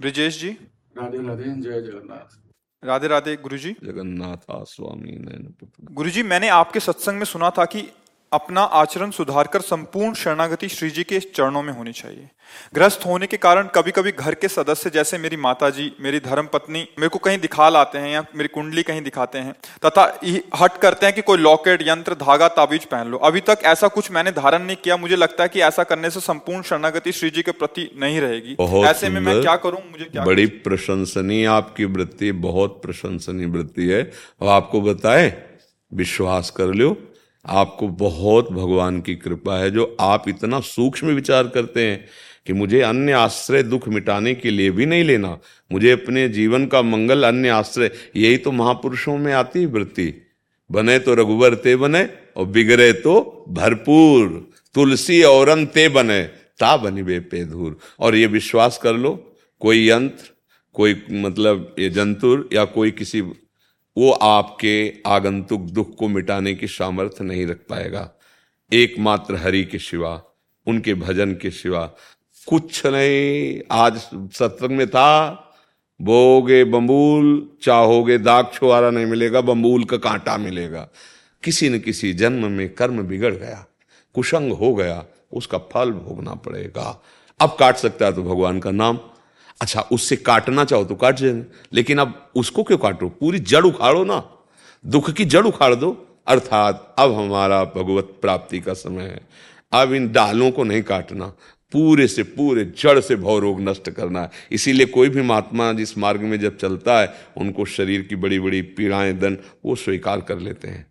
ब्रिजेश जी। राधे राधे जय जगन्नाथ। राधे राधे गुरु जी जगन्नाथ स्वामी गुरु जी गुरुजी मैंने आपके सत्संग में सुना था कि अपना आचरण सुधारकर संपूर्ण शरणागति श्री जी के चरणों में होनी चाहिए। ग्रस्त होने के कारण कभी कभी घर के सदस्य जैसे मेरी माता जी मेरी धर्म पत्नी मेरे को कहीं दिखा लाते हैं या मेरी कुंडली कहीं दिखाते हैं तथा हट करते हैं कि कोई लॉकेट यंत्र धागा ताबीज पहन लो। अभी तक ऐसा कुछ मैंने धारण नहीं किया। मुझे लगता है कि ऐसा करने से संपूर्ण शरणागति श्री जी के प्रति नहीं रहेगी। ऐसे में मैं क्या करूँ? मुझे क्या बड़ी प्रशंसनीय आपकी वृत्ति बहुत प्रशंसनीय वृत्ति है। और आपको बताए विश्वास कर लो आपको बहुत भगवान की कृपा है, जो आप इतना सूक्ष्म विचार करते हैं कि मुझे अन्य आश्रय दुख मिटाने के लिए भी नहीं लेना। मुझे अपने जीवन का मंगल, अन्य आश्रय, यही तो महापुरुषों में आती वृत्ति। बने तो रघुवर ते बने और बिगड़े तो भरपूर। तुलसी और ते बने, ता बनी बे पे धूर और ये विश्वास कर लो, कोई यंत्र, कोई मतलब ये जंतुर या कोई किसी वो आपके आगंतुक दुख को मिटाने की सामर्थ्य नहीं रख पाएगा। एकमात्र हरि के सिवा, उनके भजन के सिवा कुछ नहीं। आज सत्संग में था बोगे बम्बूल चाहोगे दाग छुआरा नहीं मिलेगा बम्बूल का कांटा मिलेगा। किसी न किसी जन्म में कर्म बिगड़ गया कुशंग हो गया, उसका फल भोगना पड़ेगा। अब काट सकता है तो भगवान का नाम अच्छा उससे काटना चाहो तो काट देना लेकिन अब उसको क्यों काटो? पूरी जड़ उखाड़ो ना। दुख की जड़ उखाड़ दो। अर्थात अब हमारा भगवत प्राप्ति का समय है। अब इन डालों को नहीं काटना। पूरे से पूरे जड़ से भव रोग नष्ट करना है। इसीलिए कोई भी महात्मा जिस मार्ग में जब चलता है, उनको शरीर की बड़ी बड़ी पीड़ाएँ दन वो स्वीकार कर लेते हैं।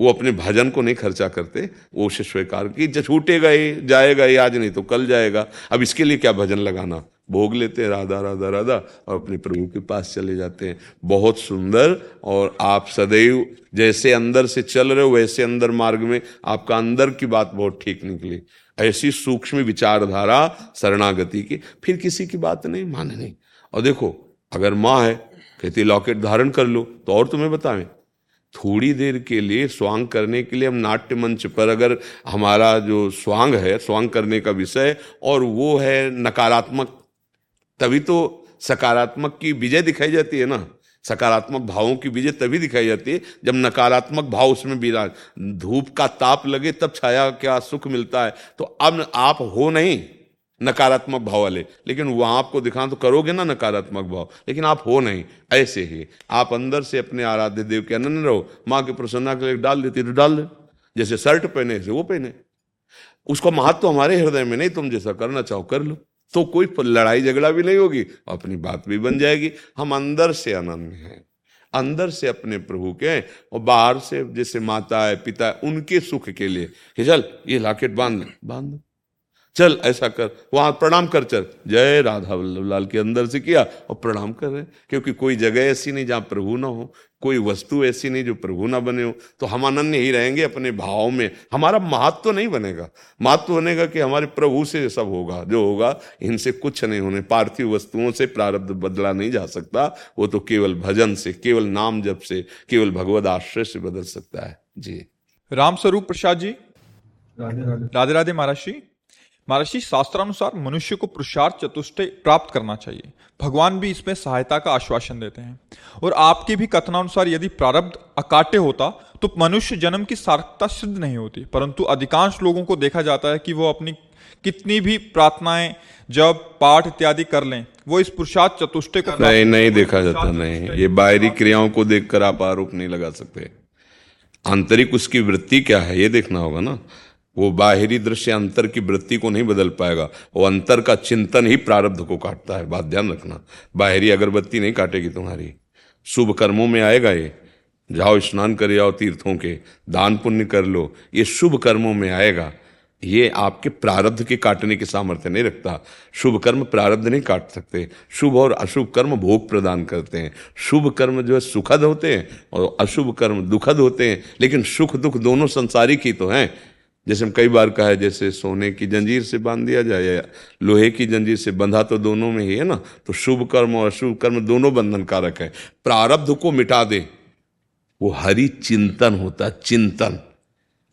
वो अपने भजन को नहीं खर्चा करते। वो उसे स्वीकार की, ज- छूटेगा ही, जाएगा ही, आज नहीं तो कल जाएगा। अब इसके लिए क्या भजन लगाना? भोग लेते हैं, राधा राधा राधा, और अपने प्रभु के पास चले जाते हैं। बहुत सुंदर, और आप सदैव जैसे अंदर से चल रहे हो, वैसे अंदर मार्ग में आपका अंदर की बात बहुत ठीक निकली। ऐसी सूक्ष्म विचारधारा शरणागति की, फिर किसी की बात नहीं माननी और देखो, अगर माँ है, कहती लॉकेट धारण कर लो तो और तुम्हें बतावें थोड़ी देर के लिए स्वांग करने के लिए हम नाट्य मंच पर अगर हमारा जो स्वांग है, स्वांग करने का विषय, और वो है नकारात्मक तभी तो सकारात्मक की विजय दिखाई जाती है ना। सकारात्मक भावों की विजय तभी दिखाई जाती है जब नकारात्मक भाव उसमें विराज। धूप का ताप लगे तब छाया क्या सुख मिलता है। तो अब आप हो नहीं नकारात्मक भाव वाले। लेकिन वहाँ आपको दिखा तो करोगे ना नकारात्मक भाव। लेकिन आप हो नहीं। ऐसे ही आप अंदर से अपने आराध्य देव के अनन्य रहो। माँ की प्रसन्ना के लिए डाल देती तो डाल दे। जैसे शर्ट पहने, ऐसे वो पहने। उसका महत्व तो हमारे हृदय में नहीं। तुम जैसा करना चाहो कर लो। तो कोई लड़ाई झगड़ा भी नहीं होगी, अपनी बात भी बन जाएगी। हम अंदर से अनन्य हैं, अंदर से अपने प्रभु के और बाहर से जैसे माता है, पिता है, उनके सुख के लिए। कि चल, ये लाकेट बाँध ले। बाँध चल ऐसा कर। वहाँ प्रणाम कर चल। जय राधा वल्लभ लाल के अंदर से किया और प्रणाम कर रहे क्योंकि कोई जगह ऐसी नहीं जहाँ प्रभु ना हो। कोई वस्तु ऐसी नहीं जो प्रभु ना बने हो। तो हम अनन्य ही रहेंगे अपने भाव में। हमारा महत्व तो नहीं बनेगा। महत्व तो बनेगा कि हमारे प्रभु से सब होगा जो होगा इनसे कुछ नहीं होने। पार्थिव वस्तुओं से प्रारब्ध बदला नहीं जा सकता। वो तो केवल भजन से केवल नाम जप से केवल भगवत आश्रय से बदल सकता है। जी। राम स्वरूप प्रसाद जी। राधे राधे। राधे राधे महाराज जी। महाराज जी शास्त्रानुसार मनुष्य को पुरुषार्थ चतुष्टय प्राप्त करना चाहिए। भगवान भी इसमें सहायता का आश्वासन देते हैं। और आपके भी कथनानुसार यदि प्रारब्ध अकाट्य होता तो मनुष्य जन्म की सार्थकता सिद्ध नहीं होती। परंतु अधिकांश लोगों को देखा जाता है कि वो अपनी कितनी भी प्रार्थनाएँ जब पाठ इत्यादि कर लें वो इस पुरुषार्थ चतुष्टय को नहीं नहीं देखा जाता नहीं। ये बाहरी क्रियाओं को देखकर आप आरोप नहीं लगा सकते। आंतरिक उसकी वृत्ति क्या है ये देखना होगा ना। वो बाहरी दृश्य अंतर की वृत्ति को नहीं बदल पाएगा। वो अंतर का चिंतन ही प्रारब्ध को काटता है। बात ध्यान रखना। बाहरी अगरबत्ती नहीं काटेगी तुम्हारी। शुभ कर्मों में आएगा ये। जाओ, स्नान कर जाओ तीर्थों के। दान पुण्य कर लो। ये शुभ कर्मों में आएगा। ये आपके प्रारब्ध के काटने की सामर्थ्य नहीं रखता। शुभ कर्म प्रारब्ध नहीं काट सकते। शुभ और अशुभ कर्म भोग प्रदान करते हैं। शुभ कर्म जो है सुखद होते हैं और अशुभ कर्म दुखद होते हैं। लेकिन सुख दुख दोनों संसारिक ही तो हैं। जैसे हम कई बार कहा है, जैसे सोने की जंजीर से बाँध दिया जाए या लोहे की जंजीर से बंधा तो दोनों में ही है ना? तो शुभ कर्म और अशुभ कर्म दोनों बंधन कारक है। प्रारब्ध को मिटा दे। वो हरि चिंतन होता है, चिंतन।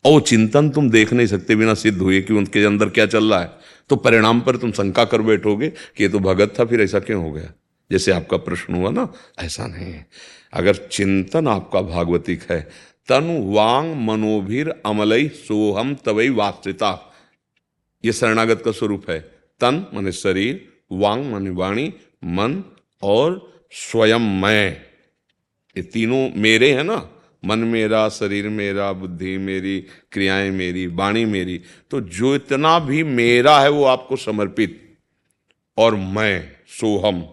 और चिंतन तुम देख नहीं सकते बिना सिद्ध हुए कि उनके अंदर क्या चल रहा है। तो परिणाम पर तुम शंका कर बैठोगे कि ये तो भगत था, फिर ऐसा क्यों हो गया? जैसे आपका प्रश्न हुआ ना, ऐसा नहीं है। अगर चिंतन आपका भागवतिक है तन वांग मनोभिर अमलई सोहम तवई वास्तृता ये शरणागत का स्वरूप है। तन मन शरीर, वांग मन वाणी, मन और स्वयं मैं। ये तीनों मेरे हैं ना? मन मेरा, शरीर मेरा, बुद्धि मेरी, क्रियाएँ मेरी, वाणी मेरी। तो जो इतना भी मेरा है वो आपको समर्पित। और मैं सोहम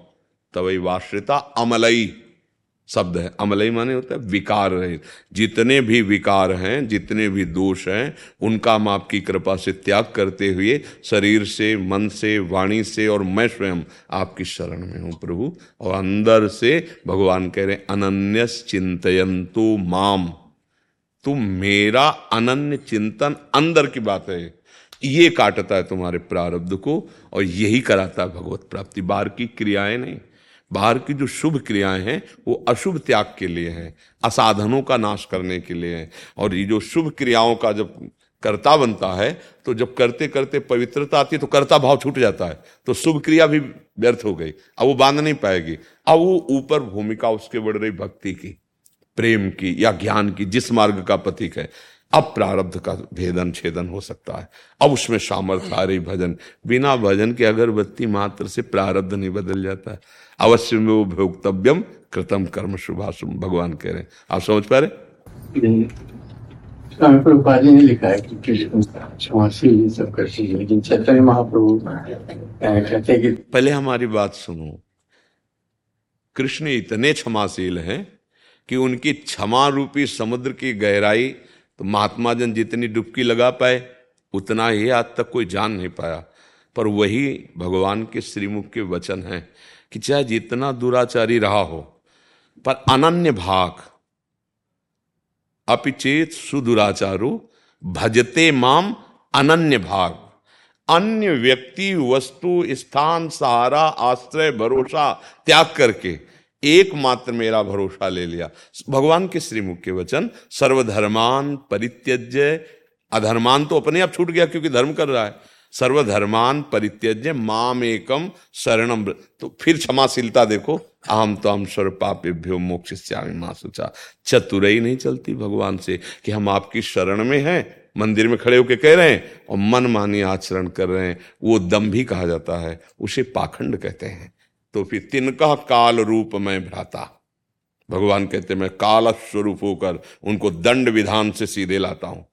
तवई वाश्रिता अमलई शब्द है। अमलई माने होता है, विकार रहे। जितने भी विकार हैं, जितने भी दोष हैं, उनका हम आपकी कृपा से त्याग करते हुए शरीर से, मन से, वाणी से और मैं स्वयं आपकी शरण में हूँ, प्रभु। और अंदर से भगवान कह रहे हैं अनन्यस चिंतयंतु माम। तुम मेरा अनन्य चिंतन अंदर की बात है। ये काटता है तुम्हारे प्रारब्ध को और यही कराता है भगवत प्राप्ति। बाहर की क्रियाएँ नहीं। बाहर की जो शुभ क्रियाएँ हैं, वो अशुभ त्याग के लिए हैं, असाधनों का नाश करने के लिए हैं। और ये जो शुभ क्रियाओं का जब कर्ता बनता है तो जब करते करते पवित्रता आती है तो कर्ता भाव छूट जाता है तो शुभ क्रिया भी व्यर्थ हो गई, अब वो बाँध नहीं पाएगी। अब वो ऊपर भूमिका उसके बढ़ रही भक्ति की, प्रेम की या ज्ञान की, जिस मार्ग का प्रतीक है। अब प्रारब्ध का भेदन छेदन हो सकता है। अब उसमें सामर्थ्य आ रही भजन। बिना भजन के अगरबत्ती मात्र से प्रारब्ध नहीं बदल जाता है। अवश्य में वो भोक्तव्यम कृतम कर्म शुभाशुभ भगवान कह रहे हैं। आप समझ पा रहे स्वामी प्रभुपाद ने लिखा है कि सब करते हैं। लेकिन चैतन्य महाप्रभु कहते हैं कि पहले हमारी बात सुनो। कृष्ण इतने क्षमाशील हैं कि उनकी क्षमा रूपी समुद्र की गहराई तो महात्मा जन जितनी डुबकी लगा पाए, उतना ही आज तक कोई जान नहीं पाया। पर वही भगवान के श्रीमुख के वचन हैं कि चाहे जितना दुराचारी रहा हो, पर अनन्य भाग। अपिचेत सुदुराचारो भजते माम अनन्य भाग। अन्य व्यक्ति, वस्तु, स्थान, सहारा, आश्रय, भरोसा, त्याग करके एकमात्र मेरा भरोसा ले लिया। भगवान के श्रीमुख के वचन, सर्वधर्मान परित्यज्य। अधर्मान तो अपने आप छूट गया क्योंकि धर्म कर रहा है। सर्वधर्मान परित्यज्य, माम एकम शरणम तो फिर क्षमाशीलता देखो आम तो हम स्वर पापेभ्यो मोक्ष माँ सोचा चतुरई नहीं चलती भगवान से कि हम आपकी शरण में हैं, मंदिर में खड़े होकर कह रहे हैं और मन मानी आचरण कर रहे हैं। वो दम भी कहा जाता है, उसे पाखंड कहते हैं। तो फिर तिनका काल रूप में भ्राता। भगवान कहते, मैं काल स्वरूप होकर उनको दंड विधान से सीधे लाता हूँ।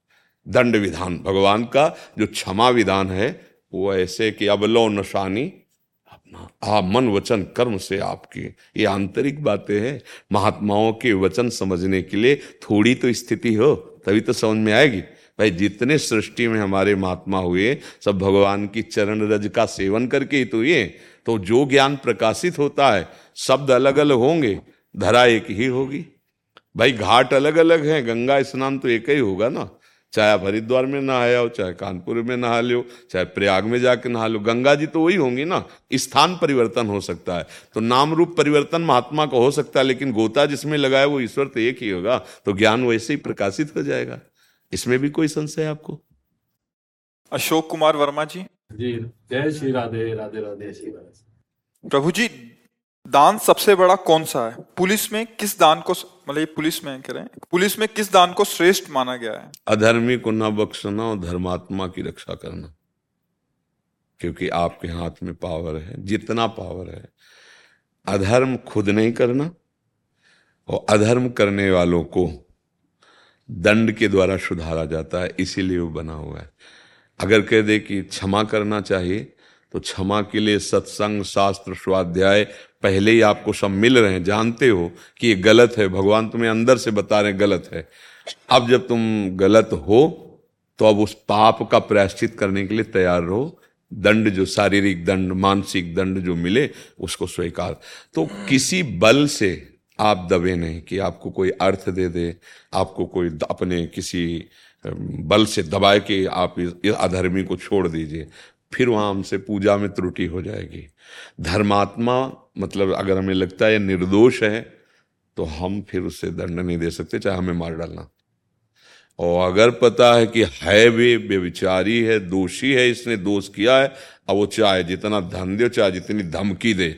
दंड विधान, भगवान का जो क्षमा विधान है, वो ऐसे कि अब लो नशानी, अपना, आ मन वचन कर्म से आपकी। ये आंतरिक बातें हैं। महात्माओं के वचन समझने के लिए थोड़ी तो स्थिति हो, तभी तो समझ में आएगी। भाई, जितने सृष्टि में हमारे महात्मा हुए, सब भगवान की चरण रज का सेवन करके ही तो ये तो जो ज्ञान प्रकाशित होता है, शब्द अलग अलग होंगे, धरा एक ही होगी। भाई, घाट अलग अलग हैं, गंगा स्नान तो एक ही होगा ना। चाहे आप हरिद्वार में नहाया हो चाहे कानपुर में नहा लो चाहे प्रयाग में जाके नहा लो, गंगा जी तो वही होंगी ना। स्थान परिवर्तन हो सकता है। तो नाम रूप परिवर्तन महात्मा का हो सकता है, लेकिन गोता जिसमें लगाया वो ईश्वर तो एक ही होगा। तो ज्ञान वैसे ही प्रकाशित हो जाएगा। इसमें भी कोई संशय आपको? अशोक कुमार वर्मा जी? जी जय श्री राधे राधे राधे श्री राधे प्रभु जी दान सबसे बड़ा कौन सा है? पुलिस में किस दान को मतलब पुलिस में कह रहे हैं पुलिस में किस दान को श्रेष्ठ माना गया है? अधर्मी को न बख्शना और धर्मात्मा की रक्षा करना। क्योंकि आपके हाथ में पावर है जितना पावर है। अधर्म खुद नहीं करना और अधर्म करने वालों को दंड के द्वारा सुधारा जाता है इसीलिए वो बना हुआ है। अगर कह दे कि क्षमा करना चाहिए तो क्षमा के लिए सत्संग, शास्त्र, स्वाध्याय पहले ही आपको सब मिल रहे हैं। जानते हो कि ये गलत है। भगवान तुम्हें अंदर से बता रहे हैं, गलत है। अब जब तुम गलत हो तो अब उस पाप का प्रायश्चित करने के लिए तैयार रहो। दंड जो, शारीरिक दंड, मानसिक दंड जो मिले, उसको स्वीकार। तो किसी बल से आप दबे नहीं कि आपको कोई अर्थ दे दे, आपको कोई अपने किसी बल से दबाए के आप इस अधर्मी को छोड़ दीजिए, फिर वहाँ हमसे पूजा में त्रुटि हो जाएगी। धर्मात्मा मतलब अगर हमें लगता है निर्दोष है तो हम फिर उससे दंड नहीं दे सकते, चाहे हमें मार डालना। और अगर पता है कि है वे बेविचारी है, दोषी है, इसने दोष किया है, अब वो चाहे जितना धन दे, चाहे जितनी धमकी दे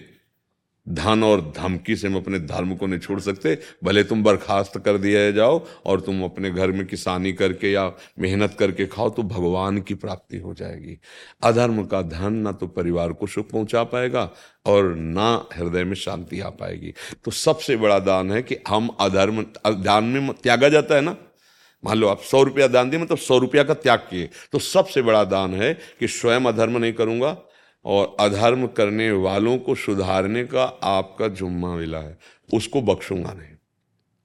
धन और धमकी से हम अपने धर्म को नहीं छोड़ सकते। भले तुम बर्खास्त कर दिया जाओ और तुम अपने घर में किसानी करके या मेहनत करके खाओ तो भगवान की प्राप्ति हो जाएगी। अधर्म का धन ना तो परिवार को सुख पहुँचा पाएगा और ना हृदय में शांति आ पाएगी। तो सबसे बड़ा दान है कि हम अधर्म, दान में त्यागा जाता है ना? मान लो आप सौ रुपया दान दिए मतलब सौ रुपया का त्याग किए। तो सबसे बड़ा दान है कि स्वयं अधर्म नहीं करूँगा और अधर्म करने वालों को सुधारने का आपका जुम्मा मिला है। उसको बख्शूँगा नहीं।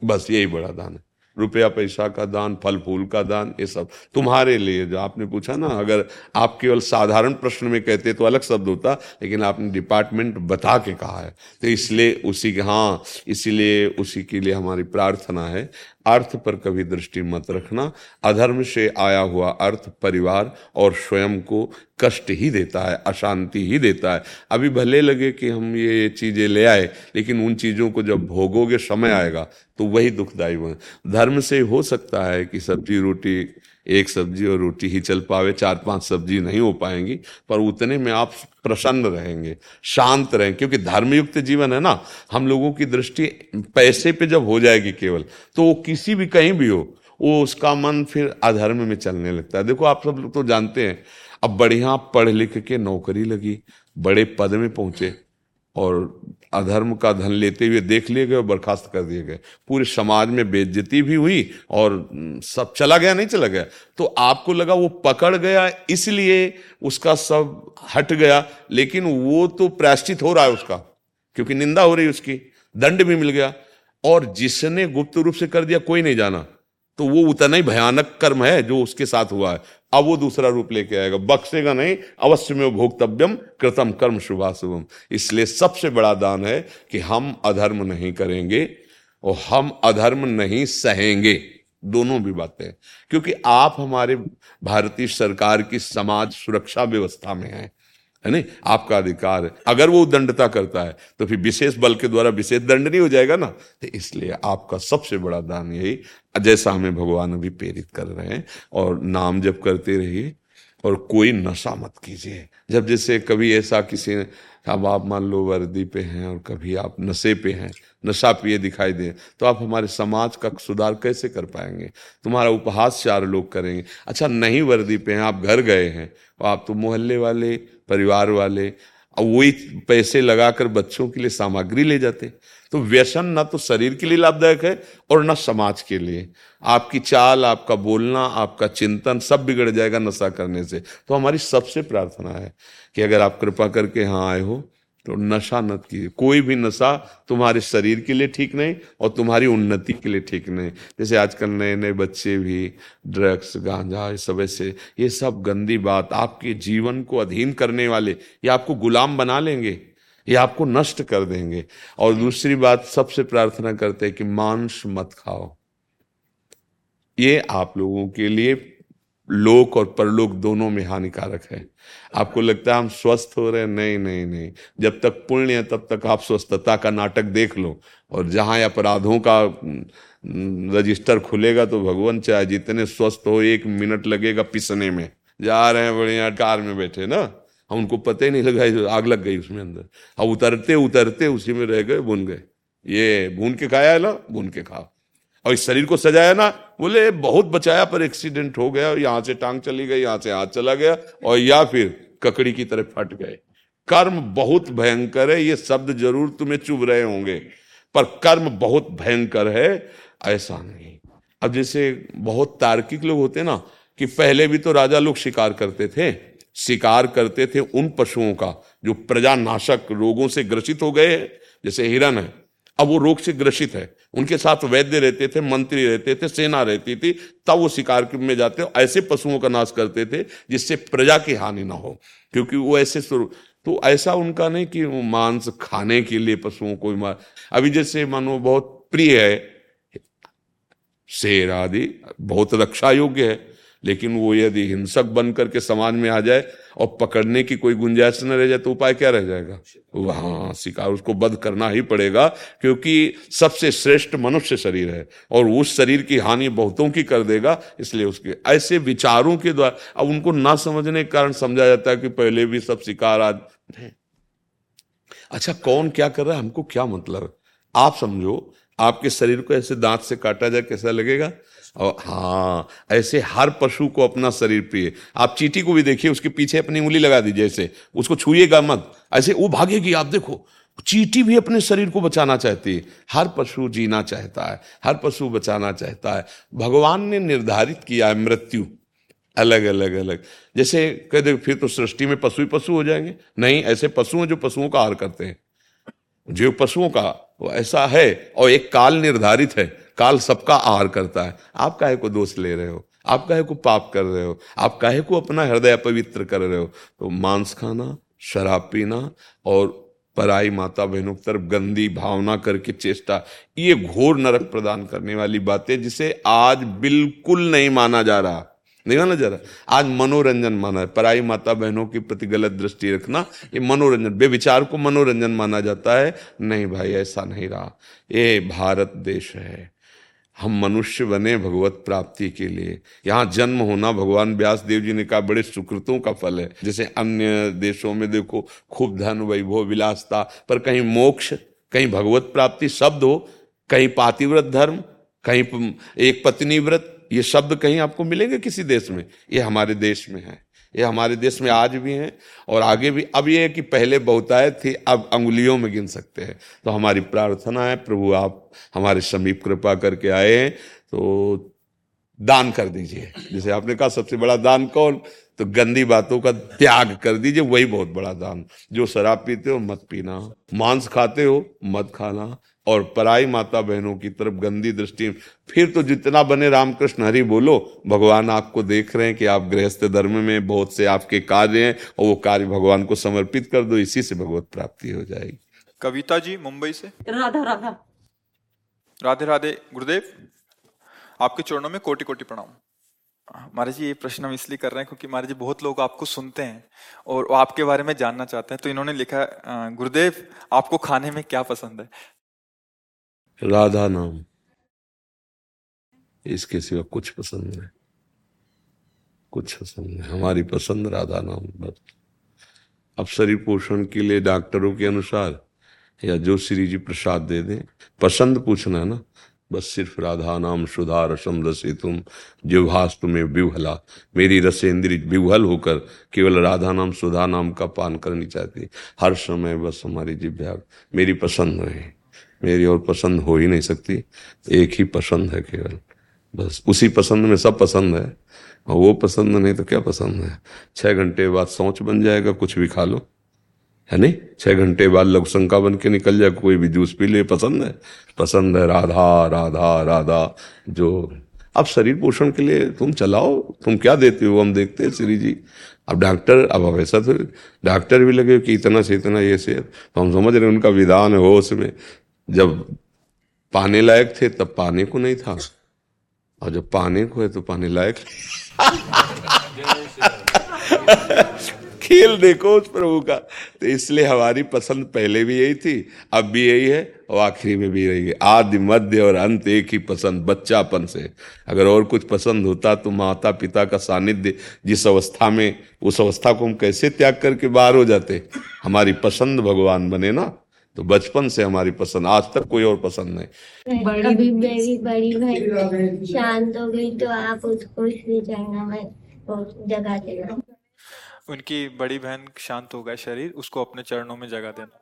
बस यही बड़ा दान है। रुपया पैसा का दान, फल फूल का दान, ये सब। तुम्हारे लिए जो आपने पूछा ना, अगर आप केवल साधारण प्रश्न में कहते तो अलग शब्द होता, लेकिन आपने डिपार्टमेंट बता के कहा है। तो इसलिए उसी के हाँ इसीलिए उसी के लिए हमारी प्रार्थना है। अर्थ पर कभी दृष्टि मत रखना। अधर्म से आया हुआ अर्थ परिवार और स्वयं को कष्ट ही देता है, अशांति ही देता है। अभी भले लगे कि हम ये चीज़ें ले आए, लेकिन उन चीज़ों को जब भोगोगे, समय आएगा तो वही दुखदायी हुए धर्म से हो सकता है कि सब्ज़ी रोटी एक सब्ज़ी और रोटी ही चल पावे, चार पाँच सब्ज़ी नहीं हो पाएँगी, पर उतने में आप प्रसन्न रहेंगे, शांत रहेंगे क्योंकि धर्मयुक्त जीवन है ना, हम लोगों की दृष्टि पैसे पे जब हो जाएगी केवल तो वो किसी भी कहीं भी हो, वो उसका मन फिर अधर्म में चलने लगता है। देखो, आप सब लोग तो जानते हैं, अब बढ़िया पढ़ लिख के नौकरी लगी, बड़े पद में पहुँचे, और अधर्म का धन लेते हुए देख लिए गए और बर्खास्त कर दिए गए। पूरे समाज में बेज्जती भी हुई और सब चला गया, नहीं चला गया। तो आपको लगा वो पकड़ गया, इसलिए उसका सब हट गया, लेकिन वो तो प्रायश्चित हो रहा है उसका, क्योंकि निंदा हो रही उसकी, दंड भी मिल गया। और जिसने गुप्त रूप से कर दिया, कोई नहीं जाना। तो वो उतना ही भयानक कर्म है जो उसके साथ हुआ है। अब वो दूसरा रूप लेके आएगा। बख्शेगा नहीं, अवश्य में भोक्तव्यम कृतम कर्म शुभाशुभम इसलिए सबसे बड़ा दान है कि हम अधर्म नहीं करेंगे और हम अधर्म नहीं सहेंगे। दोनों भी बातें क्योंकि आप हमारे भारतीय सरकार की समाज सुरक्षा व्यवस्था में हैं। है नहीं? आपका अधिकार है। अगर वो दंडता करता है तो फिर विशेष बल के द्वारा विशेष दंड नहीं हो जाएगा ना? तो इसलिए आपका सबसे बड़ा दान यही, जैसा हमें भगवान अभी प्रेरित कर रहे हैं, और नाम जब करते रहिए। और कोई नशा मत कीजिए। जब जैसे कभी ऐसा किसी अब आप मान लो वर्दी पे हैं और कभी आप नशे पे हैं, नशा पिए दिखाई दे तो आप हमारे समाज का सुधार कैसे कर पाएँगे? तुम्हारा उपहास चार लोग करेंगे। अच्छा नहीं वर्दी पे हैं, आप घर गए हैं और आप तो मोहल्ले वाले, परिवार वाले और वही पैसे लगाकर बच्चों के लिए सामग्री ले जाते तो व्यसन ना तो शरीर के लिए लाभदायक है और ना समाज के लिए। आपकी चाल, आपका बोलना, आपका चिंतन सब बिगड़ जाएगा नशा करने से। तो हमारी सबसे प्रार्थना है कि अगर आप कृपा करके यहाँ आए हो तो नशा न कीजिए। कोई भी नशा तुम्हारे शरीर के लिए ठीक नहीं और तुम्हारी उन्नति के लिए ठीक नहीं। जैसे आजकल नए नए बच्चे भी, ड्रग्स, गांजा ये सब ऐसे, ये सब गंदी बात आपके जीवन को अधीन करने वाले, ये आपको गुलाम बना लेंगे, ये आपको नष्ट कर देंगे। और दूसरी बात, सबसे प्रार्थना करते हैं कि मांस मत खाओ। ये आप लोगों के लिए लोक और परलोक दोनों में हानिकारक है। आपको लगता है हम स्वस्थ हो रहे हैं? नहीं नहीं नहीं। जब तक पुण्य है, तब तक आप स्वस्थता का नाटक देख लो। और जहाँ अपराधों का रजिस्टर खुलेगा तो भगवान चाहे जितने स्वस्थ हो, एक मिनट लगेगा पिसने में। जा रहे हैं, बढ़िया, कार में बैठे, ना? हम उनको पता ही नहीं लगा, आग लग गई उसमें अंदर। अब उतरते उतरते उसी में रह गए बुन गए। ये, भून के खाया ना भून के खाओ। और इस शरीर को सजाया ना, बोले, बहुत बचाया, पर एक्सीडेंट हो गया, यहाँ से टांग चली गई, यहाँ से हाथ चला गया, और या फिर ककड़ी की तरह फट गए। कर्म बहुत भयंकर है, ये शब्द ज़रूर तुम्हें चुभ रहे होंगे, पर कर्म बहुत भयंकर है, ऐसा नहीं। अब जैसे बहुत तार्किक लोग होते ना, कि पहले भी तो राजा लोग शिकार करते थे, शिकार करते थे उन पशुओं का, जो प्रजा नाशक रोगों से ग्रसित हो गए जैसे हिरन है। अब वो रोग से ग्रसित है। उनके साथ वैद्य रहते थे, मंत्री रहते थे, सेना रहती थी, तब वो शिकार में जाते ऐसे पशुओं का नाश करते थे जिससे प्रजा की हानि ना हो, क्योंकि वो ऐसे तो ऐसा उनका नहीं कि मांस खाने के लिए पशुओं को मार अभी जैसे मानो बहुत प्रिय है, शेर आदि बहुत रक्षा योग्य है। लेकिन वो यदि हिंसक बन करके समाज में आ जाए और पकड़ने की कोई गुंजाइश न रह जाए तो उपाय क्या रह जाएगा? वहाँ शिकार, उसको बध करना ही पड़ेगा, क्योंकि सबसे श्रेष्ठ मनुष्य शरीर है और उस शरीर की हानि बहुतों की कर देगा, इसलिए उसके ऐसे विचारों के द्वारा, अब उनको ना समझने के कारण समझा जाता है कि पहले भी सब शिकार आज अच्छा कौन क्या कर रहा है? हमको क्या मतलब? आप समझो, आपके शरीर को ऐसे दांत से काटा जाए, कैसा लगेगा? और हाँ ऐसे हर पशु को अपना शरीर प्रिय। आप चीटी को भी देखिए, उसके पीछे अपनी उंगली लगा दीजिए ऐसे। उसको छूएगा मत। ऐसे वो भागेगी, आप देखो। चीटी भी अपने शरीर को बचाना चाहती है। हर पशु जीना चाहता है। हर पशु बचाना चाहता है। भगवान ने निर्धारित किया है मृत्यु। अलग अलग अलग। जैसे कह दे, फिर तो सृष्टि में पशु ही पशु हो जाएँगे। नहीं, ऐसे पशु हैं जो पशुओं का आहार करते हैं। जो पशुओं का, वो ऐसा है और एक काल निर्धारित है। काल सबका आहार करता है। आप काहे को दोष ले रहे हो? आप काहे को पाप कर रहे हो? आप काहे को अपना हृदय पवित्र कर रहे हो? तो मांस खाना, शराब पीना और पराई माता बहनों की तरफ़ गंदी भावना करके चेष्टा, ये घोर नरक प्रदान करने वाली बातें जिसे आज बिल्कुल नहीं माना जा रहा। नहीं माना जा रहा। आज मनोरंजन माना है। पराई माता बहनों के प्रति गलत दृष्टि रखना, ये मनोरंजन, बेविचार को मनोरंजन माना जाता है। नहीं भाई, ऐसा नहीं रहा। ये भारत देश है। हम मनुष्य बने भगवत प्राप्ति के लिए। यहाँ जन्म होना भगवान व्यास देव जी ने कहा, बड़े सुकृतों का फल है। जैसे अन्य देशों में देखो, खूब धन, वैभव, विलासता, पर कहीं मोक्ष, कहीं भगवत प्राप्ति शब्द हो, कहीं पातिव्रत धर्म, कहीं एक पत्नी व्रत ये शब्द कहीं आपको मिलेंगे किसी देश में? ये हमारे देश में है। ये हमारे देश में आज भी हैं और आगे भी। अब ये है कि पहले बहुतायत थी, अब अंगुलियों में गिन सकते हैं। तो हमारी प्रार्थना है, प्रभु आप हमारे समीप कृपा करके आए हैं तो दान कर दीजिए। जैसे आपने कहा, सबसे बड़ा दान कौन? तो गंदी बातों का त्याग कर दीजिए, वही बहुत बड़ा दान। जो शराब पीते हो, मत पीना। मांस खाते हो, मत खाना। और पराई माता बहनों की तरफ़ गंदी दृष्टि। फिर तो जितना बने रामकृष्ण हरि बोलो भगवान आपको देख रहे हैं कि आप गृहस्थ धर्म में बहुत से आपके कार्य हैं और वो कार्य भगवान को समर्पित कर दो इसी से भगवत प्राप्ति हो जाएगी। कविता जी मुंबई से। राधा राधा। राधे राधे गुरुदेव आपके चरणों में कोटि कोटि प्रणाम। महाराज जी ये प्रश्न हम इसलिए कर रहे हैं क्योंकि महाराज जी बहुत लोग आपको सुनते हैं और आपके बारे में जानना चाहते हैं। तो इन्होंने लिखा गुरुदेव आपको खाने में क्या पसंद है? राधा नाम। इसके सिवा कुछ पसंद नहीं। कुछ पसंद नहीं। हमारी पसंद राधा नाम बस अब शरीर पोषण के लिए डॉक्टरों के अनुसार या जो श्री जी प्रसाद दे दें, पसंद पूछना है ना? बस सिर्फ़ राधा नाम सुधा रसम रसे तुम जिहास तुम्हें विवहला मेरी रसेंद्री विवहल होकर केवल राधा नाम, सुधा नाम का पान करनी चाहती। हर समय बस हमारी जिभ्या मेरी पसंद है मेरी और पसंद हो ही नहीं सकती। एक ही पसंद है केवल। बस उसी पसंद में सब पसंद है। और वो पसंद नहीं तो क्या पसंद है? छः घंटे बाद सोच बन जाएगा, कुछ भी खा लो। है नहीं? छह घंटे बाद लघु शंका बन के निकल जाए कोई भी जूस पी ले, पसंद है? पसंद है राधा राधा राधा। जो अब शरीर पोषण के लिए तुम चलाओ, तुम क्या देते हो? हम देखते हैं श्री जी। अब डॉक्टर, अब अब ऐसा तो डॉक्टर भी लगे कि इतना से इतना ये से तो हम समझ रहे हैं उनका विधान है हो उसमें जब पाने लायक थे, तब पाने को नहीं था। और जब पाने को है तो पाने लायक खेल देखो उस प्रभु का। तो इसलिए हमारी पसंद पहले भी यही थी, अब भी यही है, और आखिरी में भी यही है। आदि, मध्य और अंत एक ही पसंद, बच्चापन से। अगर और कुछ पसंद होता तो माता पिता का सानिध्य, जिस अवस्था में, उस अवस्था को हम कैसे त्याग करके बाहर हो जाते? हमारी पसंद भगवान बने ना। तो बचपन से हमारी पसंद आज तक कोई और पसंद नहीं। अभी मेरी बड़ी बहन शांत हो गई तो आप उसको में जगा देना। उनकी बड़ी बहन शांत हो गया शरीर उसको अपने चरणों में जगा देना।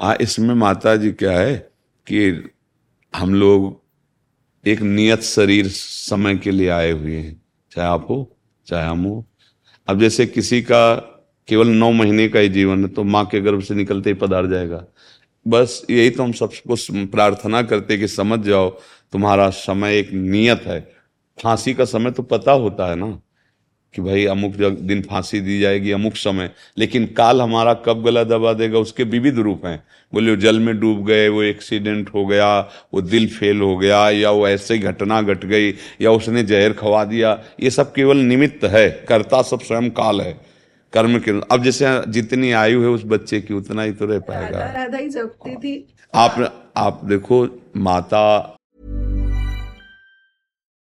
हाँ इसमें माता जी क्या है कि हम लोग एक नियत शरीर समय के लिए आए हुए हैं चाहे आप हो चाहे हम हो। अब जैसे किसी का केवल नौ महीने का ही जीवन है तो माँ के गर्भ से निकलते ही पधार जाएगा। बस यही तो हम सबको प्रार्थना करते कि समझ जाओ, तुम्हारा समय एक नियत है। फांसी का समय तो पता होता है ना, कि भाई अमुक दिन फांसी दी जाएगी, अमुक समय। लेकिन काल हमारा कब गला दबा देगा, उसके विविध रूप हैं। बोले वो जल में डूब गए, वो एक्सीडेंट हो गया, वो दिल फेल हो गया, या वो ऐसे ही घटना घट गई, या उसने जहर खवा दिया, ये सब केवल निमित्त है। करता सब स्वयं काल है। कर्म के अब जैसे जितनी आयु है उस बच्चे की उतना ही तो रह पाएगा। राधा ही जपती थी। आप आप देखो माता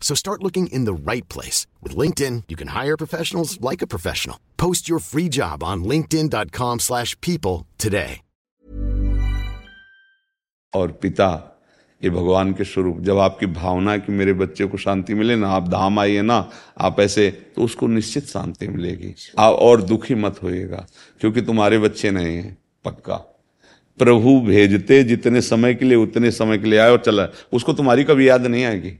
So start looking in the right place. With LinkedIn, you can hire professionals like a professional. Post your free job on linkedin.com slash people today. और पिता ये भगवान के स्वरूप जब आपकी भावना कि मेरे बच्चे को शांति मिले ना आप धाम आइए ना आप ऐसे तो उसको निश्चित शांति मिलेगी आप और दुखी मत होइएगा क्योंकि तुम्हारे बच्चे नहीं हैं पक्का प्रभु भेजते जितने समय के लिए उतने समय के लिए आए और चला उसको तुम्हारी कभी याद नहीं आएगी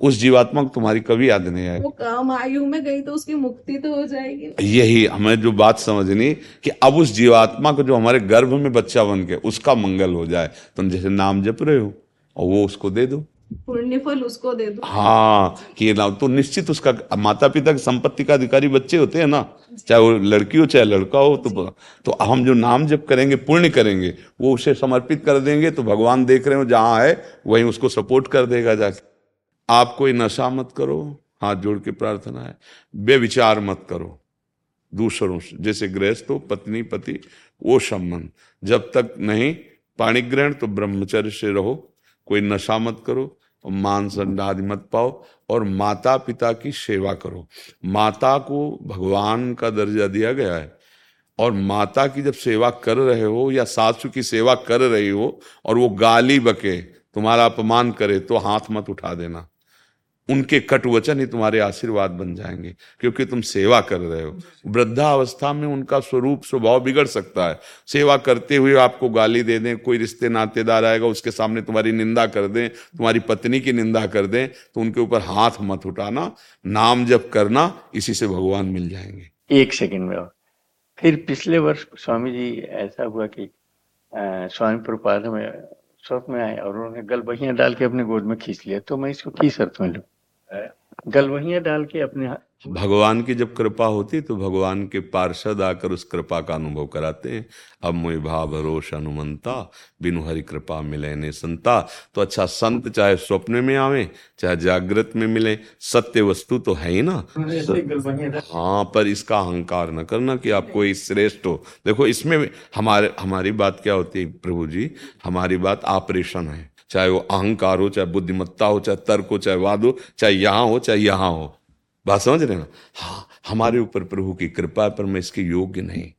उस जीवात्मा को तुम्हारी कभी याद नहीं आएगी। वो काम आयु में गई तो उसकी मुक्ति तो हो जाएगी यही हमें जो बात समझनी कि अब उस जीवात्मा को जो हमारे गर्भ में बच्चा बन के उसका मंगल हो जाए तुम जैसे नाम जप रहे हो और वो उसको दे दो। पुण्य फल उसको दे दो। हाँ कि ना तो निश्चित उसका माता पिता की संपत्ति का अधिकारी बच्चे होते हैं ना चाहे वो लड़की हो चाहे लड़का हो तो तो हम जो नाम जप करेंगे पुण्य करेंगे वो उसे समर्पित कर देंगे तो भगवान देख रहे हो जहाँ है वहीं उसको सपोर्ट कर देगा जाके। आप कोई नशा मत करो, हाथ जोड़ के प्रार्थना है। बेविचार मत करो, दूसरों से। जैसे गृहस्थ हो, पत्नी, पति, वो संबंध जब तक नहीं पाणी ग्रहण तो ब्रह्मचर्य से रहो, कोई नशा मत करो और मान संडादि मत पाओ, और माता पिता की सेवा करो। माता को भगवान का दर्जा दिया गया है, और माता की जब सेवा कर रहे हो, या सासू की सेवा कर रही हो, और वो गाली बके, तुम्हारा अपमान करे तो हाथ मत उठा देना। उनके कट वचन ही तुम्हारे आशीर्वाद बन जाएँगे, क्योंकि तुम सेवा कर रहे हो। वृद्धावस्था में उनका स्वरूप, स्वभाव बिगड़ सकता है। सेवा करते हुए आपको गाली दे दें, कोई रिश्ते नातेदार आएगा, उसके सामने तुम्हारी निंदा कर दें, तुम्हारी पत्नी की निंदा कर दें तो उनके ऊपर हाथ मत उठाना, नाम जब करना, इसी से भगवान मिल जाएँगे। एक सेकेंड में और। फिर पिछले वर्ष स्वामी जी, ऐसा हुआ कि स्वामी प्रपाद में स्वप्न में आए और उन्होंने गलबहियाँ डाल के अपने गोद में खींच लिया तो मैं इसको किस अर्थ में लू? गलवहियाँ डाल के अपने भगवान की जब कृपा होती तो भगवान के पार्षद आकर उस कृपा का अनुभव कराते हैं। अब मोह भाव भरोस अनुमंता, बिनु हरि कृपा मिले ने संता। तो अच्छा संत चाहे स्वप्न में आवे, चाहे जागृत में मिले, सत्य वस्तु तो है ही ना। हाँ पर इसका अहंकार न करना कि आप कोई श्रेष्ठ हो। देखो, इसमें हमारे, हमारी बात क्या होती है प्रभु जी? हमारी बात ऑपरेशन है। चाहे वो अहंकार हो, चाहे बुद्धिमत्ता हो, चाहे तर्क हो, चाहे वाद हो, चाहे यहाँ हो, चाहे यहाँ हो। बात समझ रहे ना? हाँ हमारे ऊपर प्रभु की कृपा है, पर मैं इसके योग्य नहीं।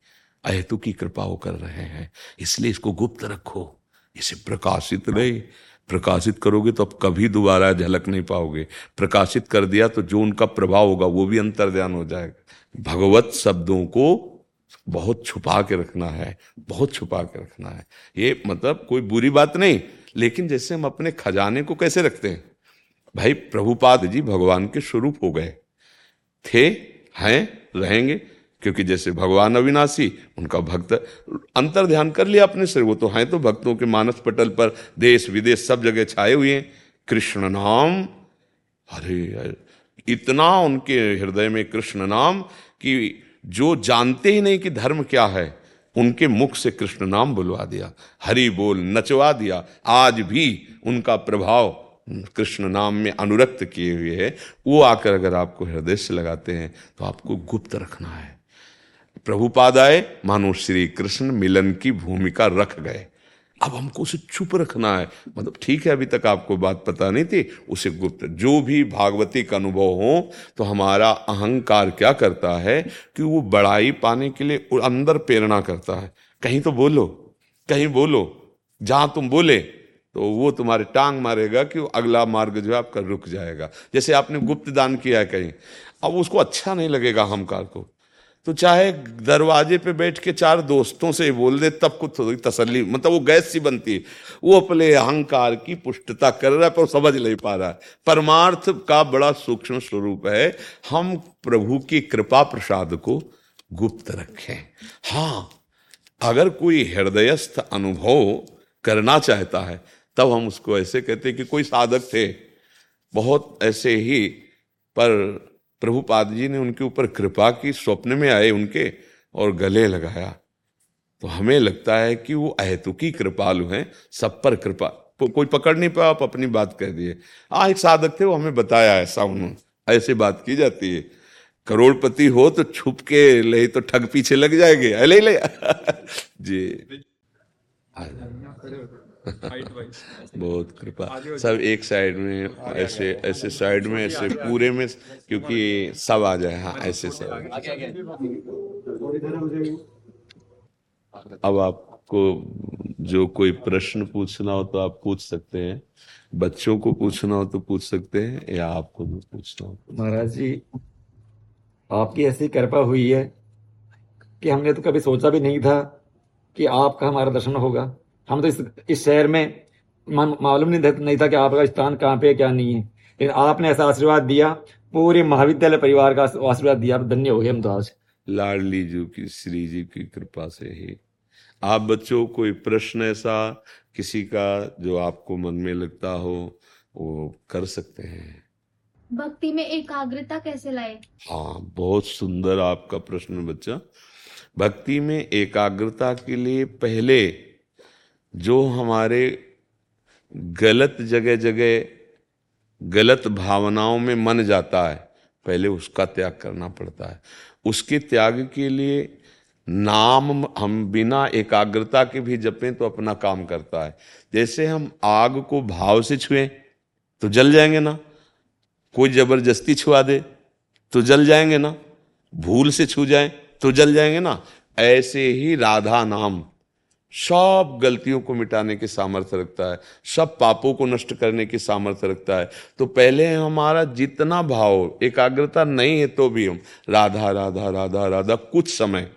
अहेतु की कृपा वो कर रहे हैं। इसलिए इसको गुप्त रखो। इसे प्रकाशित रहे प्रकाशित करोगे तो अब कभी दोबारा झलक नहीं पाओगे। प्रकाशित कर दिया तो जो उनका प्रभाव होगा, वो भी अंतर ध्यान हो जाएगा। भगवत शब्दों को बहुत छुपा के रखना है। बहुत छुपा के रखना है। ये मतलब कोई बुरी बात नहीं। लेकिन जैसे हम अपने खजाने को कैसे रखते हैं? भाई, प्रभुपाद जी भगवान के स्वरूप हो गए। थे, हैं, रहेंगे, क्योंकि जैसे भगवान अविनाशी, उनका भक्त, अंतर ध्यान कर लिया अपने से, वो तो हैं तो भक्तों के मानस पटल पर देश विदेश सब जगह छाए हुए हैं। कृष्ण नाम, अरे, इतना उनके हृदय में कृष्ण नाम कि जो जानते ही नहीं कि धर्म क्या है उनके मुख से कृष्ण नाम बुलवा दिया, हरि बोल नचवा दिया। आज भी उनका प्रभाव कृष्ण नाम में अनुरक्त किए हुए है। वो आकर अगर आपको हृदय से लगाते हैं तो आपको गुप्त रखना है। प्रभुपाद आए मानो श्री कृष्ण मिलन की भूमिका रख गए। अब हमको उसे चुप रखना है। मतलब ठीक है, अभी तक आपको बात पता नहीं थी, उसे गुप्त, जो भी भागवती का अनुभव हो तो हमारा अहंकार क्या करता है कि वो बड़ाई पाने के लिए अंदर प्रेरणा करता है। कहीं तो बोलो, कहीं बोलो, जहाँ तुम बोले तो वो तुम्हारे टांग मारेगा कि अगला मार्ग जो है आपका रुक जाएगा। जैसे आपने गुप्त दान किया है कहीं, अब उसको अच्छा नहीं लगेगा अहंकार को। तो चाहे दरवाजे पे बैठ के चार दोस्तों से बोल दे, तब कुछ थोड़ी तसल्ली मतलब वो गैस सी बनती है। वो अपने अहंकार की पुष्टता कर रहा है, पर समझ नहीं पा रहा है। परमार्थ का बड़ा सूक्ष्म स्वरूप है। हम प्रभु की कृपा प्रसाद को गुप्त रखें। हाँ अगर कोई हृदयस्थ अनुभव करना चाहता है, तब हम उसको ऐसे कहते कि कोई साधक थे। बहुत ऐसे ही, पर प्रभुपाद जी ने उनके ऊपर कृपा की स्वप्न में आए उनके और गले लगाया। तो हमें लगता है कि वो अहतुकी कृपालु हैं सब पर कृपा। कोई पकड़ नहीं पाया आप अपनी बात कह दिए। हाँ एक साधक थे वो हमें बताया ऐसा उन्होंने। ऐसी बात की जाती है। करोड़पति हो तो छुप के ले तो ठग पीछे लग जाएँगे। ले ले। जी। बहुत कृपा। सब एक साइड में ऐसे ऐसे साइड में ऐसे पूरे में क्योंकि सब आ जाए हाँ ऐसे सब। अब आपको जो कोई प्रश्न पूछना हो तो आप पूछ सकते हैं। बच्चों को पूछना हो तो पूछ सकते हैं या आपको भी पूछना हो। महाराज जी आपकी ऐसी कृपा हुई है कि हमने तो कभी सोचा भी नहीं था कि आपका हमारा दर्शन होगा। हम तो इस इस शहर में मालूम नहीं, नहीं था कि आपका स्थान कहाँ पे क्या नहीं है। लेकिन आपने ऐसा आशीर्वाद दिया पूरे महाविद्यालय परिवार का आशीर्वाद दिया धन्य हो गए हम तो आज। लाडली जी की श्री जी की कृपा से ही। आप बच्चों कोई प्रश्न ऐसा किसी का जो आपको मन में लगता हो वो कर सकते हैं। भक्ति में एकाग्रता कैसे लाए? हाँ बहुत सुंदर आपका प्रश्न बच्चा। भक्ति में एकाग्रता के लिए पहले जो हमारे गलत जगह जगह गलत भावनाओं में मन जाता है, पहले उसका त्याग करना पड़ता है। उसके त्याग के लिए नाम हम बिना एकाग्रता के भी जपें तो अपना काम करता है। जैसे हम आग को भाव से छुएँ तो जल जाएँगे ना? कोई ज़बरदस्ती छुआ दे तो जल जाएँगे ना? भूल से छू जाए तो जल जाएँगे ना? ऐसे ही राधा नाम सब गलतियों को मिटाने के सामर्थ्य रखता है, सब पापों को नष्ट करने की सामर्थ्य रखता है। तो पहले हमारा जितना भाव, एकाग्रता नहीं है तो भी हम, राधा राधा राधा राधा, कुछ समय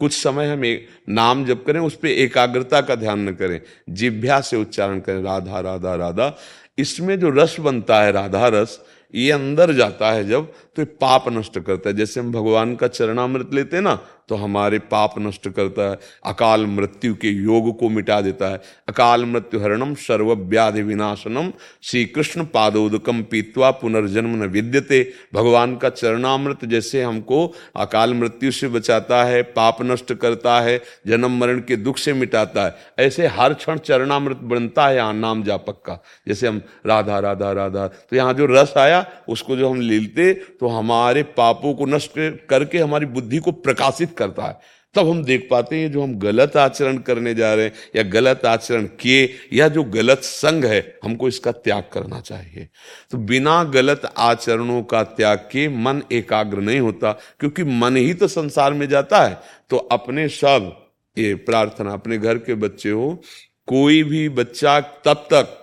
कुछ समय हम एक नाम जब करें, उस पर एकाग्रता का ध्यान न करें जिभ्या से उच्चारण करें, राधा राधा राधा। इसमें जो रस बनता है, राधा रस, ये अंदर जाता है जब तो पाप नष्ट करता है। जैसे हम भगवान का चरणामृत लेते हैं ना तो हमारे पाप नष्ट करता है, अकाल मृत्यु के योग को मिटा देता है। अकाल मृत्यु हरणम सर्वव्याधि विनाशनम श्री कृष्ण पादोदकम पीतवा पुनर्जन्म न विद्यते। भगवान का चरणामृत जैसे हमको अकाल मृत्यु से बचाता है, पाप नष्ट करता है, जन्म मरण के दुख से मिटाता है। ऐसे हर क्षण चरणामृत बनता है यहाँ नाम जापक का, जैसे हम राधा राधा राधा तो यहाँ जो रस आया, उसको जो हम लीलते तो हमारे पापों को नष्ट करके हमारी बुद्धि को प्रकाशित करता है। तब हम देख पाते हैं जो हम गलत आचरण करने जा रहे हैं या गलत आचरण किए या जो गलत संग है, हमको इसका त्याग करना चाहिए। तो बिना गलत आचरणों का त्याग के मन एकाग्र नहीं होता, क्योंकि मन ही तो संसार में जाता है। तो अपने सब, ये प्रार्थना, अपने घर के बच्चे हो, कोई भी बच्चा तब तक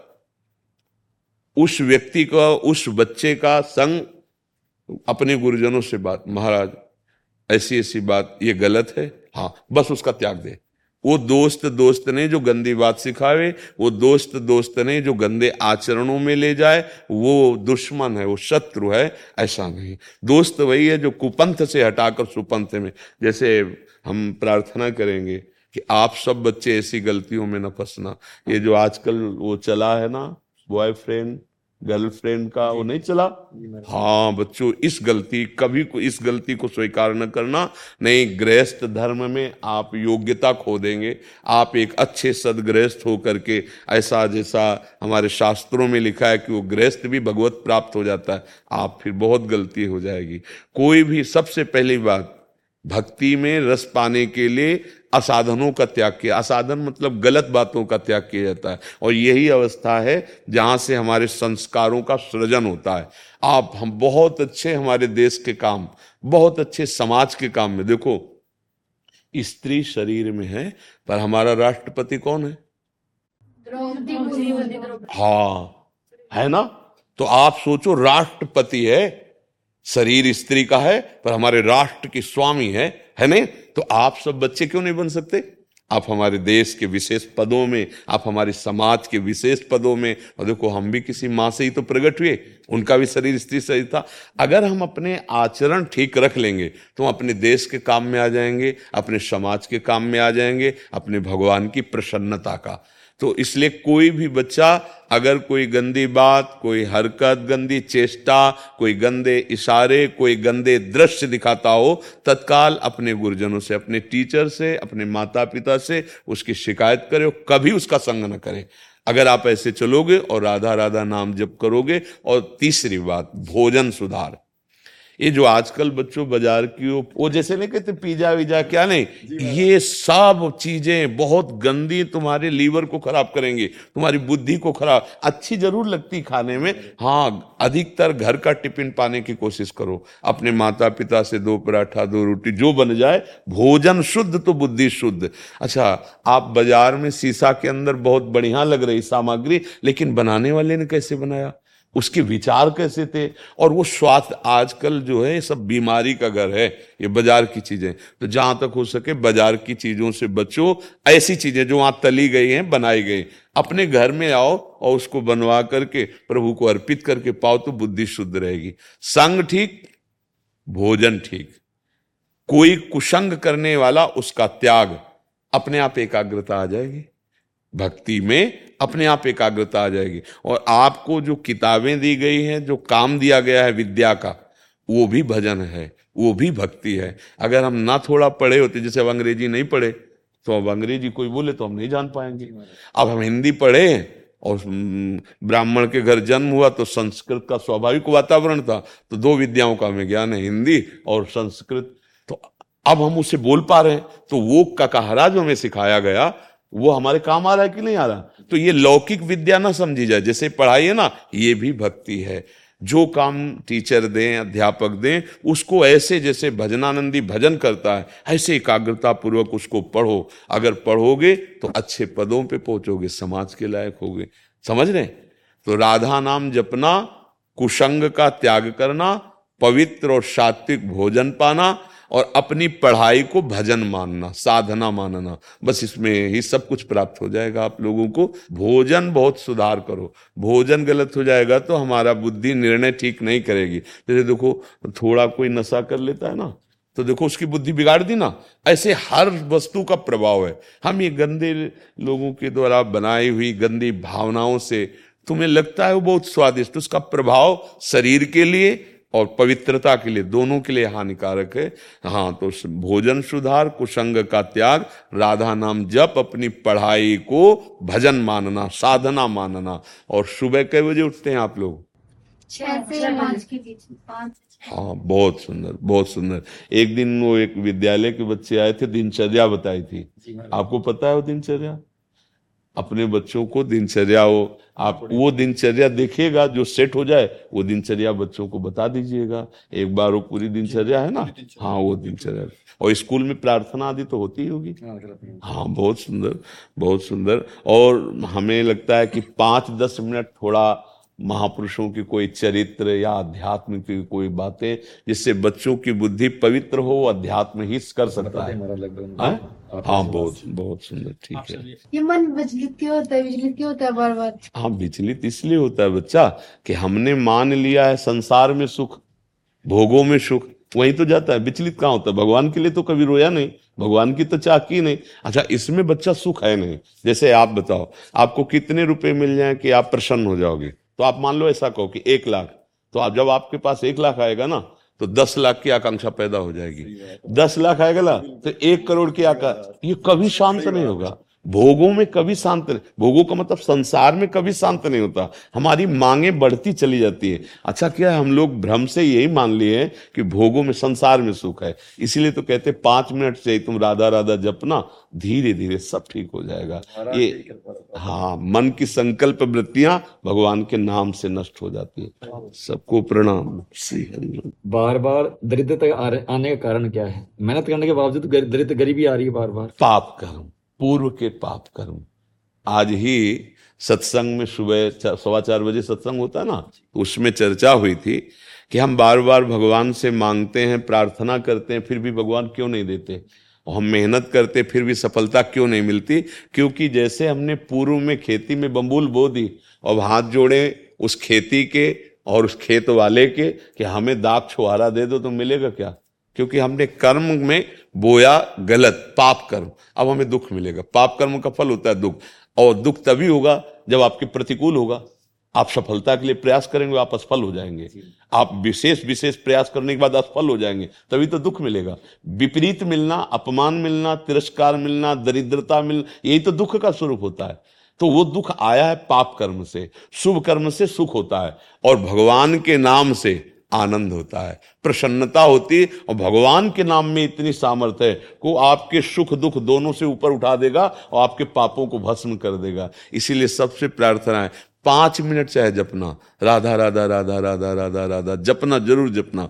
उस व्यक्ति का, उस बच्चे का संग अपने गुरुजनों से बात, महाराज ऐसी ऐसी बात, ये गलत है? हाँ बस उसका त्याग दे। वो दोस्त दोस्त ने जो गंदी बात सिखावे, वो दोस्त दोस्त ने जो गंदे आचरणों में ले जाए, वो दुश्मन है, वो शत्रु है, ऐसा नहीं। दोस्त वही है जो कुपंथ से हटाकर सुपंथ में। जैसे हम प्रार्थना करेंगे कि आप सब बच्चे ऐसी गलतियों में न फंसना। ये जो आजकल वो चला है ना बॉयफ्रेंड गर्लफ्रेंड का वो नहीं चला। हाँ बच्चों इस गलती कभी को इस गलती को स्वीकार न करना। नहीं गृहस्थ धर्म में आप योग्यता खो देंगे। आप एक अच्छे सदगृहस्थ हो करके ऐसा जैसा हमारे शास्त्रों में लिखा है कि वो गृहस्थ भी भगवत प्राप्त हो जाता है। आप फिर बहुत गलती हो जाएगी। कोई भी सबसे पहली बात भक्ति में रस पाने के लिए असाधनों का त्याग किया। असाधन मतलब गलत बातों का त्याग किया जाता है। और यही अवस्था है जहाँ से हमारे संस्कारों का सृजन होता है। आप हम बहुत अच्छे हमारे देश के काम बहुत अच्छे समाज के काम में। देखो स्त्री शरीर में है पर हमारा राष्ट्रपति कौन है? हाँ है ना? तो आप सोचो राष्ट्रपति है शरीर स्त्री का है, पर हमारे राष्ट्र की स्वामी है है नहीं? तो आप सब बच्चे क्यों नहीं बन सकते? आप हमारे देश के विशेष पदों में, आप हमारे समाज के विशेष पदों में, और देखो, हम भी किसी माँ से ही तो प्रकट हुए, उनका भी शरीर स्त्री शरीर था। अगर हम अपने आचरण ठीक रख लेंगे तो हम अपने देश के काम में आ जाएँगे, अपने समाज के काम में आ जाएँगे, अपने भगवान की प्रसन्नता का। तो इसलिए कोई भी बच्चा अगर कोई गंदी बात, कोई हरकत, गंदी चेष्टा, कोई गंदे इशारे, कोई गंदे दृश्य दिखाता हो, तत्काल अपने गुरुजनों से, अपने टीचर से, अपने माता पिता से उसकी शिकायत करे, कभी उसका संग न करे। अगर आप ऐसे चलोगे और राधा राधा नाम जप करोगे और तीसरी बात, भोजन सुधार। ये जो आजकल बच्चों बाज़ार की वो वो जैसे नहीं कहते पिज्जा विजा क्या नहीं? ये सब चीज़ें बहुत गंदी तुम्हारे लीवर को खराब करेंगे तुम्हारी बुद्धि को खराब अच्छी ज़रूर लगती खाने में। हाँ अधिकतर घर का टिफ़िन पाने की कोशिश करो अपने माता पिता से दो पराठा दो रोटी जो बन जाए भोजन शुद्ध तो बुद्धि शुद्ध। अच्छा आप बाज़ार में शीशा के अंदर बहुत बढ़िया लग रही सामग्री लेकिन बनाने वाले ने कैसे बनाया? उसके विचार कैसे थे? और वो स्वास्थ्य आजकल जो है सब बीमारी का घर है, ये बाज़ार की चीज़ें। तो जहाँ तक हो सके बाज़ार की चीज़ों से बचो, ऐसी चीज़ें जो वहाँ तली गई हैं, बनाई गई। अपने घर में आओ और उसको बनवा करके, प्रभु को अर्पित करके पाओ तो बुद्धि शुद्ध रहेगी। संग ठीक, भोजन ठीक। कोई कुसंग करने वाला उसका त्याग अपने आप एकाग्रता आ जाएगी। भक्ति में अपने आप एकाग्रता आ जाएगी। और आपको जो किताबें दी गई हैं जो काम दिया गया है विद्या का वो भी भजन है वो भी भक्ति है। अगर हम ना थोड़ा पढ़े होते जैसे अब अंग्रेज़ी नहीं पढ़े तो अब अंग्रेज़ी कोई बोले तो हम नहीं जान पाएँगे। अब हम हिंदी पढ़े और ब्राह्मण के घर जन्म हुआ तो संस्कृत का स्वाभाविक वातावरण था तो दो विद्याओं का हमें ज्ञान है हिंदी और संस्कृत। तो अब हम उसे बोल पा रहे हैं तो वो ककाहरा जो हमें सिखाया गया वो हमारे काम आ रहा है कि नहीं आ रहा? तो ये लौकिक विद्या ना समझी जाए। जैसे पढ़ाई है ना, ये भी भक्ति है। जो काम टीचर दें, अध्यापक दें, उसको ऐसे जैसे भजनानंदी भजन करता है, ऐसे एकाग्रता पूर्वक उसको पढ़ो। अगर पढ़ोगे तो अच्छे पदों पे पहुंचोगे, समाज के लायक होगे। समझ रहे तो राधा नाम जपना कुशंग का त्याग करना, पवित्र और सात्विक भोजन पाना और अपनी पढ़ाई को भजन मानना, साधना मानना। बस इसमें ही सब कुछ प्राप्त हो जाएगा। आप लोगों को भोजन बहुत सुधार करो। भोजन गलत हो जाएगा तो हमारा बुद्धि निर्णय ठीक नहीं करेगी। जैसे देखो, थोड़ा कोई नशा कर लेता है ना तो देखो उसकी बुद्धि बिगाड़ दी ना। ऐसे हर वस्तु का प्रभाव है। हम ये गंदे लोगों के द्वारा बनाई हुई गंदी भावनाओं से, तुम्हें लगता है वो बहुत स्वादिष्ट, उसका प्रभाव शरीर के लिए और पवित्रता के लिए दोनों के लिए हानिकारक है। हाँ तो भोजन सुधार कुसंग का त्याग राधा नाम जप अपनी पढ़ाई को भजन मानना साधना मानना। और सुबह कै बजे उठते हैं आप लोग? हाँ बहुत सुंदर बहुत सुंदर। एक दिन वो एक विद्यालय के बच्चे आए थे दिनचर्या बताई थी। आपको पता है वो दिनचर्या? अपने बच्चों को दिनचर्या हो। आप वो दिनचर्या देखिएगा जो सेट हो जाए वो दिनचर्या बच्चों को बता दीजिएगा। एक बार वो पूरी दिनचर्या है ना? हाँ वो दिनचर्या। और स्कूल में प्रार्थना आदि तो होती ही होगी। हाँ बहुत सुंदर बहुत सुंदर। और हमें लगता है कि पाँच दस मिनट थोड़ा महापुरुषों की कोई चरित्र या अध्यात्म की कोई बातें जिससे बच्चों की बुद्धि पवित्र हो अध्यात्म ही कर सकता है। हाँ, हाँ बहुत बहुत सुंदर ठीक है। ये मन विचलित क्यों होता है? विचलित क्यों होता है बार बार? हाँ विचलित इसलिए होता है बच्चा कि हमने मान लिया है संसार में सुख भोगों में सुख वहीं तो जाता है। विचलित कहाँ होता है? भगवान के लिए तो कभी रोया नहीं भगवान की तो चाकी नहीं। अच्छा इसमें बच्चा सुख है नहीं। जैसे आप बताओ आपको कितने रुपए मिल जाए कि आप प्रसन्न हो जाओगे? तो आप मान लो ऐसा कहो कि एक लाख तो आप जब आपके पास एक लाख आएगा ना तो दस लाख की आकांक्षा पैदा हो जाएगी। दस लाख आएगा ना तो एक करोड़ की आकांक्षा ये कभी शांत नहीं होगा। भोगों में कभी शांत नहीं। भोगों का मतलब संसार में कभी शांत नहीं होता। हमारी मांगे बढ़ती चली जाती है। अच्छा क्या है हम लोग भ्रम से यही मान लिए हैं कि भोगों में संसार में सुख है? इसीलिए तो कहते हैं, पाँच मिनट से ही तुम राधा राधा जपना धीरे धीरे सब ठीक हो जाएगा। ये हाँ मन की संकल्प वृत्तियाँ भगवान के नाम से नष्ट हो जाती है। सबको प्रणाम। श्री हरि बार बार दरिद्रता आने का कारण क्या है? मेहनत करने के बावजूद दरिद्र गरीबी आ रही है बार बार पाप कर्म पूर्व के पाप कर्म। आज ही सत्संग में सुबह सवा चार बजे सत्संग होता ना तो उसमें चर्चा हुई थी कि हम बार बार भगवान से मांगते हैं, प्रार्थना करते हैं, फिर भी भगवान क्यों नहीं देते? और हम मेहनत करते, फिर भी सफलता क्यों नहीं मिलती? क्योंकि जैसे हमने पूर्व में खेती में बम्बूल बो दी और हाथ जोड़े उस खेती के और उस खेत वाले के कि हमें दाग छुहारा दे दो तो मिलेगा क्या? क्योंकि हमने कर्म में बोया गलत, पाप कर्म। अब हमें दुख मिलेगा। पाप कर्म का फल होता है दुख। और दुख तभी होगा जब आपके प्रतिकूल होगा। आप सफलता के लिए प्रयास करेंगे, आप असफल हो जाएँगे। आप विशेष विशेष प्रयास करने के बाद असफल हो जाएँगे, तभी तो दुख मिलेगा। विपरीत मिलना, अपमान मिलना, तिरस्कार मिलना, दरिद्रता मिलना, यही तो दुख का स्वरूप होता है। तो वो दुख आया है पाप कर्म से। शुभ कर्म से सुख होता है। और भगवान के नाम से आनंद होता है, प्रसन्नता होती और भगवान के नाम में इतनी सामर्थ्य है को आपके सुख दुख दोनों से ऊपर उठा देगा और आपके पापों को भस्म कर देगा। इसीलिए सबसे प्रार्थना है, पाँच मिनट चाहे जपना राधा राधा राधा राधा राधा राधा, जपना, ज़रूर जपना।